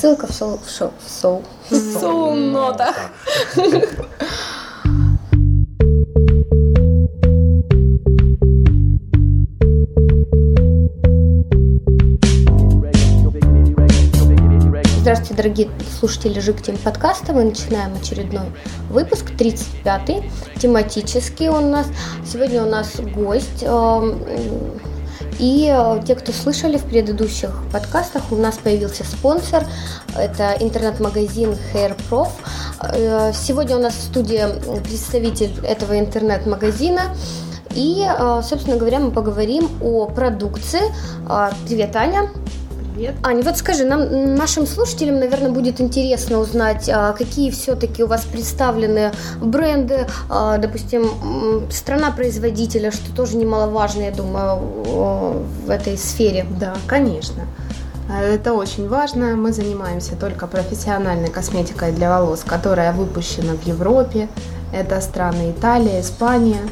Ссылка в соу... В шоу... В соу... В соу-нотах. Здравствуйте, дорогие слушатели Жиктель подкаста. Мы начинаем очередной выпуск, 35-й, тематический он у нас. Сегодня у нас гость. И э, те, кто слышали в предыдущих подкастах, у нас появился спонсор. Это интернет-магазин HairProf. Э, сегодня у нас в студии представитель этого интернет-магазина. И, э, собственно говоря, мы поговорим о продукции. Привет, Аня привет. Аня, вот скажи, нам, нашим слушателям, наверное, будет интересно узнать, а, какие все-таки у вас представлены бренды, а, допустим, страна производителя, что тоже немаловажно, я думаю, в этой сфере. Да, конечно. А, это очень важно. Мы занимаемся только профессиональной косметикой для волос, которая выпущена в Европе. Это страны Италия, Испания.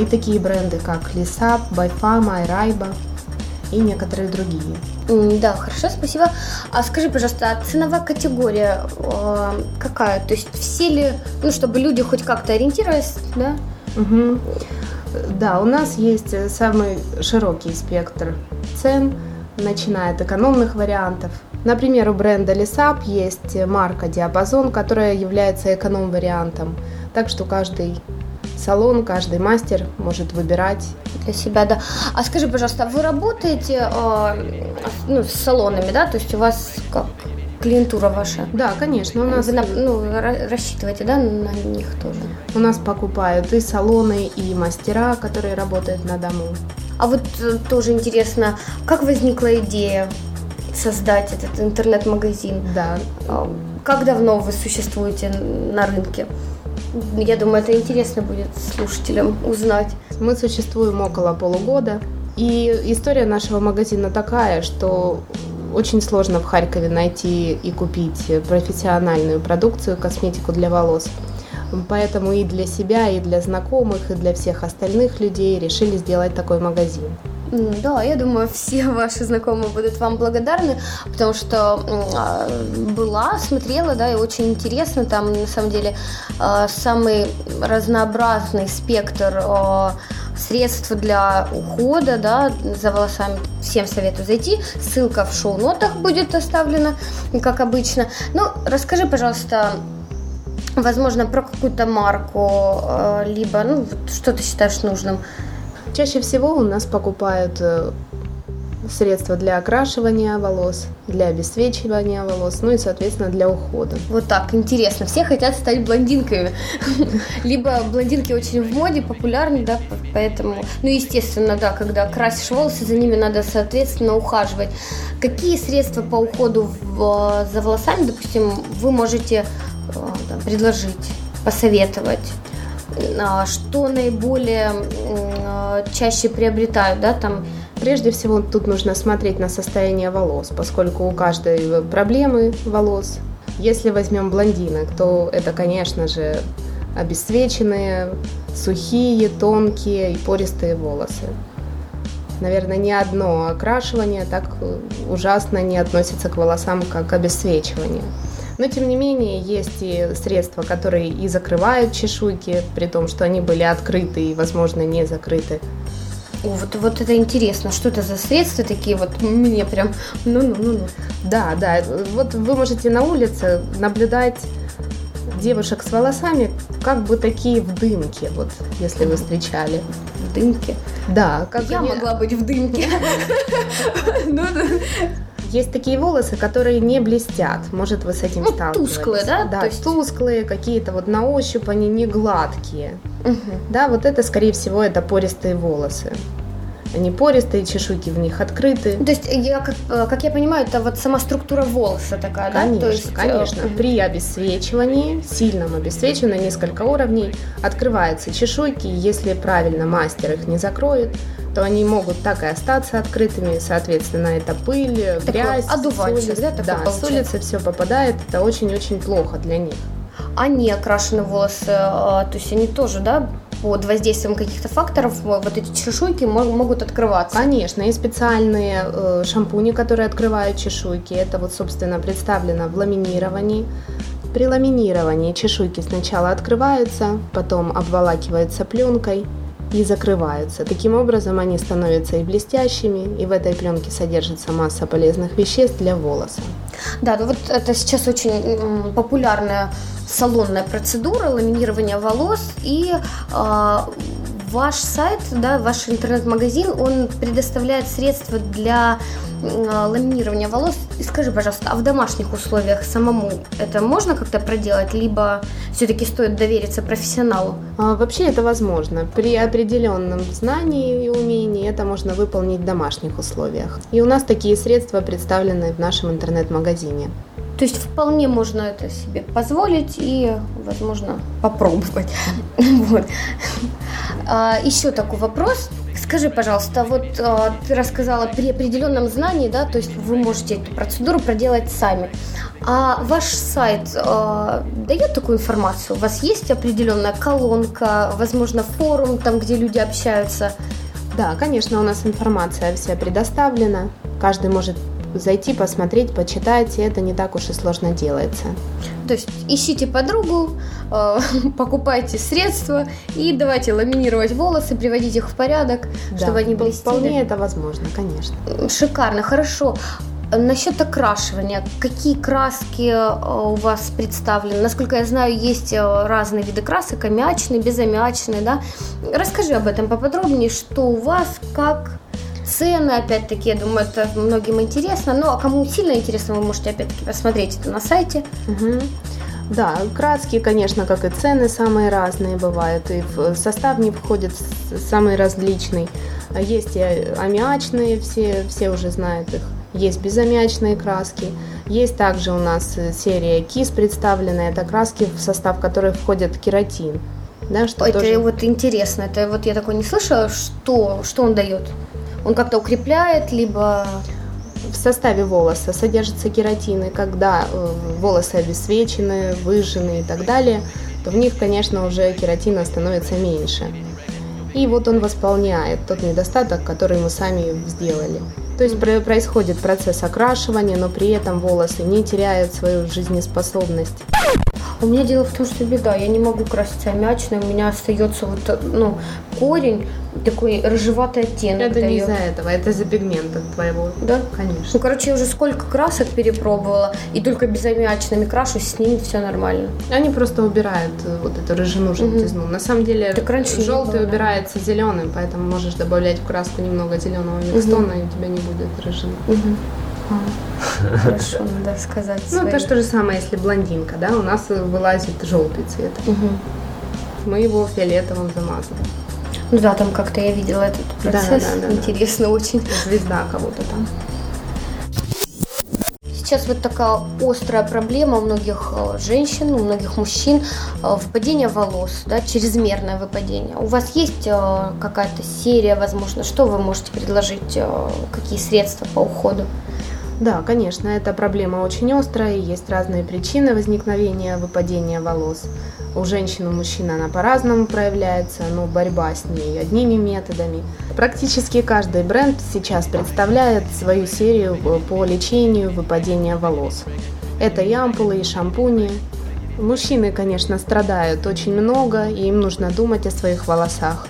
И такие бренды, как Лисап, Байфама, Айрайба и некоторые другие. Да, хорошо, спасибо. А скажи, пожалуйста, а ценовая категория э, какая? То есть все ли, ну, чтобы люди хоть как-то ориентировались, да? Угу. Да, у нас есть самый широкий спектр цен, начиная от экономных вариантов. Например, у бренда Лисап есть марка Диапазон, которая является эконом-вариантом. Так что каждый салон, каждый мастер может выбирать для себя, да. А скажи, пожалуйста, вы работаете э, ну, с салонами, да? То есть у вас как клиентура ваша? Да, конечно. У нас... Вы ну, рассчитываете, да, на них тоже? У нас покупают и салоны, и мастера, которые работают на дому. А вот э, тоже интересно, как возникла идея создать этот интернет-магазин? Да. А, как давно вы существуете на рынке? Я думаю, это интересно будет слушателям узнать. Мы существуем около полугода. И история нашего магазина такая, что очень сложно в Харькове найти и купить профессиональную продукцию, косметику для волос. Поэтому и для себя, и для знакомых, и для всех остальных людей решили сделать такой магазин. Да, я думаю, все ваши знакомые будут вам благодарны, потому что а, была, смотрела, да, и очень интересно. Там, на самом деле, а, самый разнообразный спектр а, средств для ухода, да, за волосами. Всем советую зайти. Ссылка в шоу-нотах будет оставлена, как обычно. Ну, расскажи, пожалуйста, возможно, про какую-то марку, либо, ну, что ты считаешь нужным Чаще всего у нас покупают э, средства для окрашивания волос, для обесцвечивания волос, ну и, соответственно, для ухода. Вот так, интересно. Все хотят стать блондинками. Либо блондинки очень в моде, популярны, да, поэтому, ну, естественно, да, когда красишь волосы, за ними надо, соответственно, ухаживать. Какие средства по уходу в, за волосами, допустим, вы можете э, предложить, посоветовать? А, что наиболее чаще приобретают, да, там Прежде всего, тут нужно смотреть на состояние волос, поскольку у каждой проблемы волос. Если возьмем блондинок, то это, конечно же, обесцвеченные, сухие, тонкие и пористые волосы. Наверное, ни одно окрашивание так ужасно не относится к волосам, как обесцвечивание. Но, тем не менее, есть и средства, которые и закрывают чешуйки, при том, что они были открыты и, возможно, не закрыты. О, вот, вот это интересно, что это за средства такие, вот мне прям, ну-ну-ну-ну. Да, да, вот вы можете на улице наблюдать девушек с волосами, как бы такие в дымке, вот, если вы встречали. В дымке? Да. Как Я они... могла быть в дымке. Есть такие волосы, которые не блестят. Может, вы с этим ну, сталкивались. Тусклые, да? Да, То есть... тусклые, какие-то вот на ощупь они не гладкие. Угу. Да, вот это, скорее всего, это пористые волосы. Они пористые, чешуйки в них открыты. То есть, я, как, э, как я понимаю, это вот сама структура волоса такая, конечно, да? То есть, конечно. Э... При обесцвечивании, сильном обесцвечивании, несколько уровней, открываются чешуйки. Если правильно мастер их не закроет, то они могут так и остаться открытыми, соответственно, это пыль, Такое грязь, одуванчик, да, да, с улицы все попадает, это очень-очень плохо для них. А не окрашенные волосы, то есть они тоже, да, под воздействием каких-то факторов вот эти чешуйки могут открываться. Конечно, и специальные э, шампуни, которые открывают чешуйки. Это вот, собственно, представлено в ламинировании. При ламинировании чешуйки сначала открываются, потом обволакиваются пленкой и закрываются. Таким образом они становятся и блестящими, и в этой пленке содержится масса полезных веществ для волоса. Да, ну вот это сейчас очень популярная салонная процедура ламинирования волос. И э, ваш сайт, да, ваш интернет-магазин, он предоставляет средства для ламинирования волос. И скажи, пожалуйста, а в домашних условиях самому это можно как-то проделать, либо все-таки стоит довериться профессионалу? А, вообще это возможно. При определенном знании и умении это можно выполнить в домашних условиях. И у нас такие средства представлены в нашем интернет-магазине. То есть вполне можно это себе позволить и, возможно, попробовать. Вот. А, еще такой вопрос. Скажи, пожалуйста, вот а, ты рассказала при определенном знании, да, то есть вы можете эту процедуру проделать сами. А ваш сайт а, дает такую информацию? У вас есть определенная колонка, возможно, форум, там, где люди общаются? Да, конечно, у нас информация вся предоставлена. Каждый может зайти, посмотреть, почитать, и это не так уж и сложно делается. То есть ищите подругу, э, покупайте средства и давайте ламинировать волосы, приводить их в порядок, да, чтобы они блестели. Вполне это возможно, конечно. Шикарно, хорошо. Насчет окрашивания, какие краски э, у вас представлены? Насколько я знаю, есть э, разные виды красок, аммиачные, безаммиачные, да? Расскажи об этом поподробнее, что у вас, как цены, опять-таки, я думаю, это многим интересно. Ну, а кому сильно интересно, вы можете, опять-таки, посмотреть это на сайте. Угу. Да, краски, конечно, как и цены, самые разные бывают. И в состав не входит самый различный. Есть и аммиачные, все, все уже знают их. Есть безаммиачные краски. Есть также у нас серия КИС представленная. Это краски, в состав которых входит кератин. Да, что это тоже... вот интересно. Это вот я такой не слышала, что, что он дает. Он как-то укрепляет, либо в составе волоса содержатся кератины, когда э, волосы обесцвечены, выжжены и так далее, то в них, конечно, уже кератина становится меньше. И вот он восполняет тот недостаток, который мы сами сделали. То есть происходит процесс окрашивания, но при этом волосы не теряют свою жизнеспособность. У меня дело в том, что беда, я не могу краситься аммиачной, у меня остается вот, ну, корень, такой рыжеватый оттенок. Это дает. не из-за этого, это из-за пигмента твоего. Да? Конечно. Ну, короче, я уже сколько красок перепробовала, и только безаммиачными крашусь, с ними все нормально. Они просто убирают э, вот эту рыжину, желтизну. Угу. На самом деле, так раньше желтый было, убирается да. зеленым, поэтому можешь добавлять в краску немного зеленого микстона, угу. и у тебя не будет рыжины. Угу. Хорошо, надо сказать. Ну, это то же самое, если блондинка, да, у нас вылазит желтый цвет. Угу. Мы его фиолетовым замазываем. Ну да, там как-то я видела этот процесс. Да, да, да, Интересно да. очень. Звезда кого-то там. Сейчас вот такая острая проблема у многих э, женщин, у многих мужчин э, выпадение волос, да, чрезмерное выпадение. У вас есть э, какая-то серия, возможно, что вы можете предложить, какие средства по уходу? Да, конечно, эта проблема очень острая, есть разные причины возникновения выпадения волос. У женщин и мужчин она по-разному проявляется, но борьба с ней одними методами. Практически каждый бренд сейчас представляет свою серию по лечению выпадения волос. Это и ампулы, и шампуни. Мужчины, конечно, страдают очень много, и им нужно думать о своих волосах.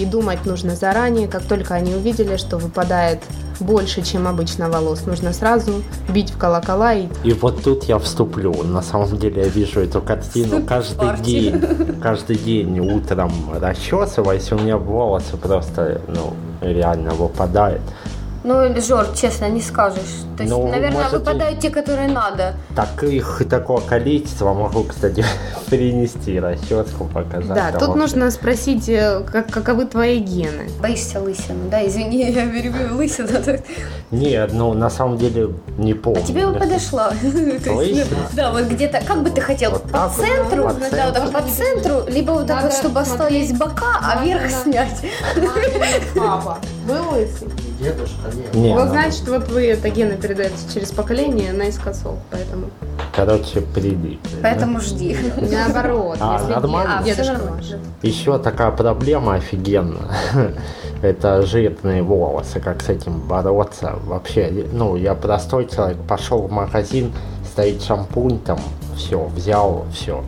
И думать нужно заранее, как только они увидели, что выпадает больше, чем обычно волос. Нужно сразу бить в колокола. И... и вот тут я вступлю. На самом деле я вижу эту картину каждый день. Каждый день утром расчесываясь, у меня волосы просто ну, реально выпадают. Ну, Жор, честно, не скажешь. То есть, ну, наверное, может, выпадают и... те, которые надо. Так их такого количества могу, кстати, перенести, расческу показать. Да, тут нужно спросить, э, как, каковы твои гены. Боишься лысину, да? Извини, я перебью лысину. Нет, ну, на самом деле, не помню. А тебе бы подошла. Да, вот где-то, как бы ты хотел, по центру, да, там по центру, либо вот так вот, чтобы остались бока, а верх снять. Папа был лысый? Дедушка, нет. Не, вот, ну, значит, вот вы это гены передаете через поколение наискосок, поэтому... Короче, прилипли. Поэтому да? жди. Наоборот. А, нормально? А, Дедушка Еще такая проблема офигенная. Это жирные волосы, как с этим бороться. Вообще, ну, я простой человек, пошел в магазин, стоит шампунь там, все, взял, все.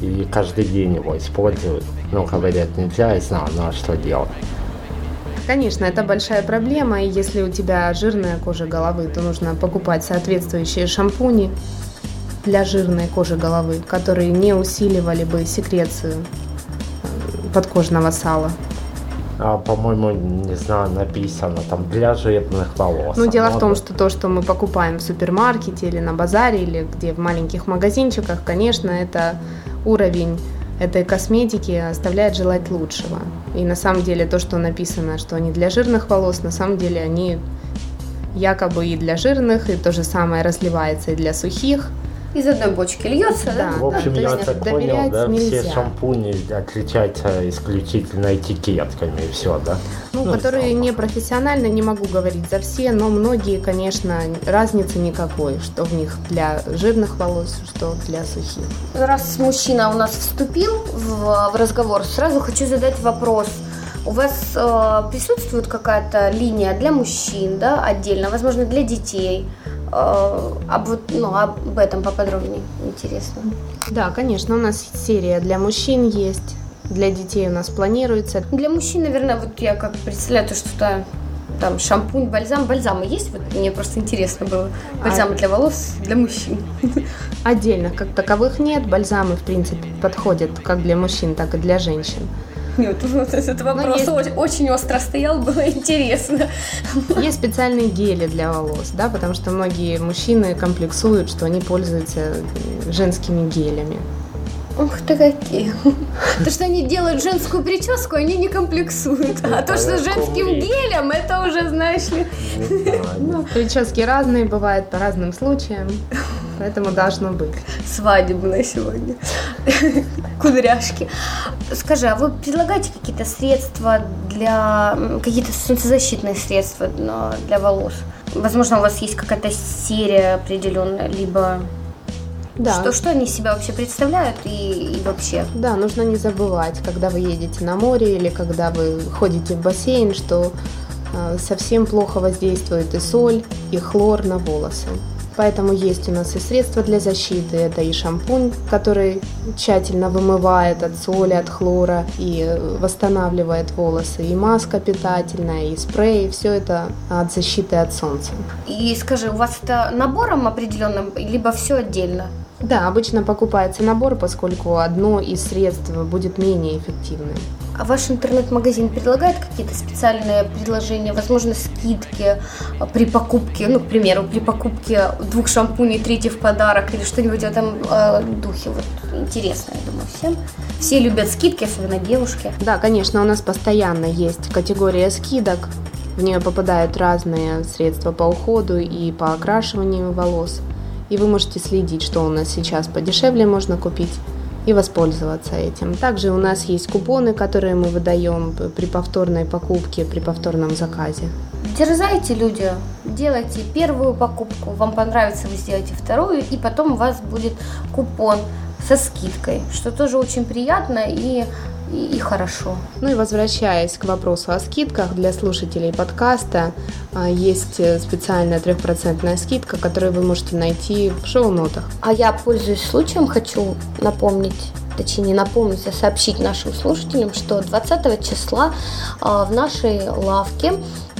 И каждый день его используют. Ну, говорят, нельзя, я знаю, ну а что делать? Конечно, это большая проблема, и если у тебя жирная кожа головы, то нужно покупать соответствующие шампуни для жирной кожи головы, которые не усиливали бы секрецию э, подкожного сала. А, по-моему, не знаю, написано там для жирных волос. Ну, дело в том, что то, что мы покупаем в супермаркете или на базаре, или где в маленьких магазинчиках, конечно, это уровень этой косметики оставляет желать лучшего. И на самом деле то, что написано, что они для жирных волос, на самом деле они якобы и для жирных, и то же самое разливается и для сухих. Из одной бочки льется, да? да? В общем, да, я так понял, да, нельзя. все шампуни отличаются исключительно этикетками и все, да? Ну, ну которые не профессионально, не могу говорить за все, но многие, конечно, разницы никакой, что в них для жирных волос, что для сухих. Раз мужчина у нас вступил в, в разговор, сразу хочу задать вопрос. У вас э, присутствует какая-то линия для мужчин, да, отдельно, возможно, для детей? Э, об, ну, об этом поподробнее интересно. Да, конечно, у нас серия для мужчин есть, для детей у нас планируется. Для мужчин, наверное, вот я как представляю, то что-то там шампунь, бальзам. Бальзамы есть? Вот мне просто интересно было. Бальзамы а... для волос для мужчин. Отдельных как таковых нет. Бальзамы, в принципе, подходят как для мужчин, так и для женщин. Нет, вот этот вопрос есть... очень, очень остро стоял, было интересно. Есть специальные гели для волос, да, потому что многие мужчины комплексуют, что они пользуются женскими гелями. Ух ты какие. То, что они делают женскую прическу, они не комплексуют. А то, что женским гелем, это уже, знаешь ли... Ну, прически разные, бывают по разным случаям. Поэтому должно быть. Свадебная сегодня. Кудряшки. Скажи, а вы предлагаете какие-то средства для... Какие-то солнцезащитные средства для волос? Возможно, у вас есть какая-то серия определенная, либо да. Что, что они себя вообще представляют и, и вообще? Да, нужно не забывать, когда вы едете на море или когда вы ходите в бассейн, что э, совсем плохо воздействует и соль, и хлор на волосы. Поэтому есть у нас и средства для защиты. Это и шампунь, который тщательно вымывает от соли, от хлора и восстанавливает волосы. И маска питательная, и спрей. Все это от защиты от солнца. И скажи, у вас это набором определенным, либо все отдельно? Да, обычно покупается набор, поскольку одно из средств будет менее эффективным. А ваш интернет-магазин предлагает какие-то специальные предложения, возможно, скидки а, при покупке, ну, к примеру, при покупке двух шампуней, третий в подарок или что-нибудь в этом э, духе? Вот интересно, я думаю, всем. Все любят скидки, особенно девушки. Да, конечно, у нас постоянно есть категория скидок. В нее попадают разные средства по уходу и по окрашиванию волос. И вы можете следить, что у нас сейчас подешевле можно купить и воспользоваться этим. Также у нас есть купоны, которые мы выдаем при повторной покупке, при повторном заказе. Дерзайте, люди, делайте первую покупку, вам понравится, вы сделаете вторую, и потом у вас будет купон со скидкой, что тоже очень приятно и и, и хорошо. Ну и возвращаясь к вопросу о скидках, для слушателей подкаста а, есть э, специальная трехпроцентная скидка, которую вы можете найти в шоу-нотах. А я, пользуясь случаем, хочу напомнить точнее напомнить, а сообщить нашим слушателям, что 20 числа а, в нашей лавке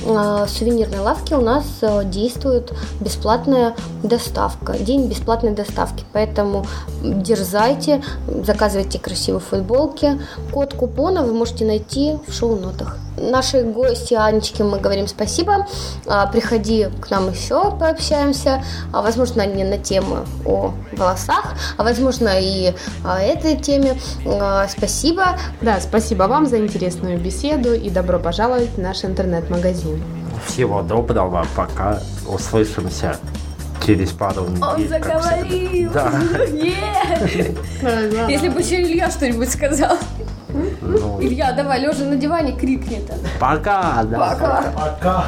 Э, сувенирной лавке у нас э, действует бесплатная доставка, день бесплатной доставки, поэтому дерзайте, заказывайте красивые футболки. Код купона вы можете найти в шоу-нотах. Нашей гости Анечке мы говорим спасибо. А, приходи к нам еще, пообщаемся. А, возможно, не на тему о волосах, а возможно и о этой теме. А, спасибо. Да, спасибо вам за интересную беседу и добро пожаловать в наш интернет-магазин. Всего доброго, пока услышимся через пару недель. Он заговорил! Да. Если бы еще Илья что-нибудь сказал. Ну... Илья, давай, лежа на диване, крикни это. Пока, да. Пока. Пока.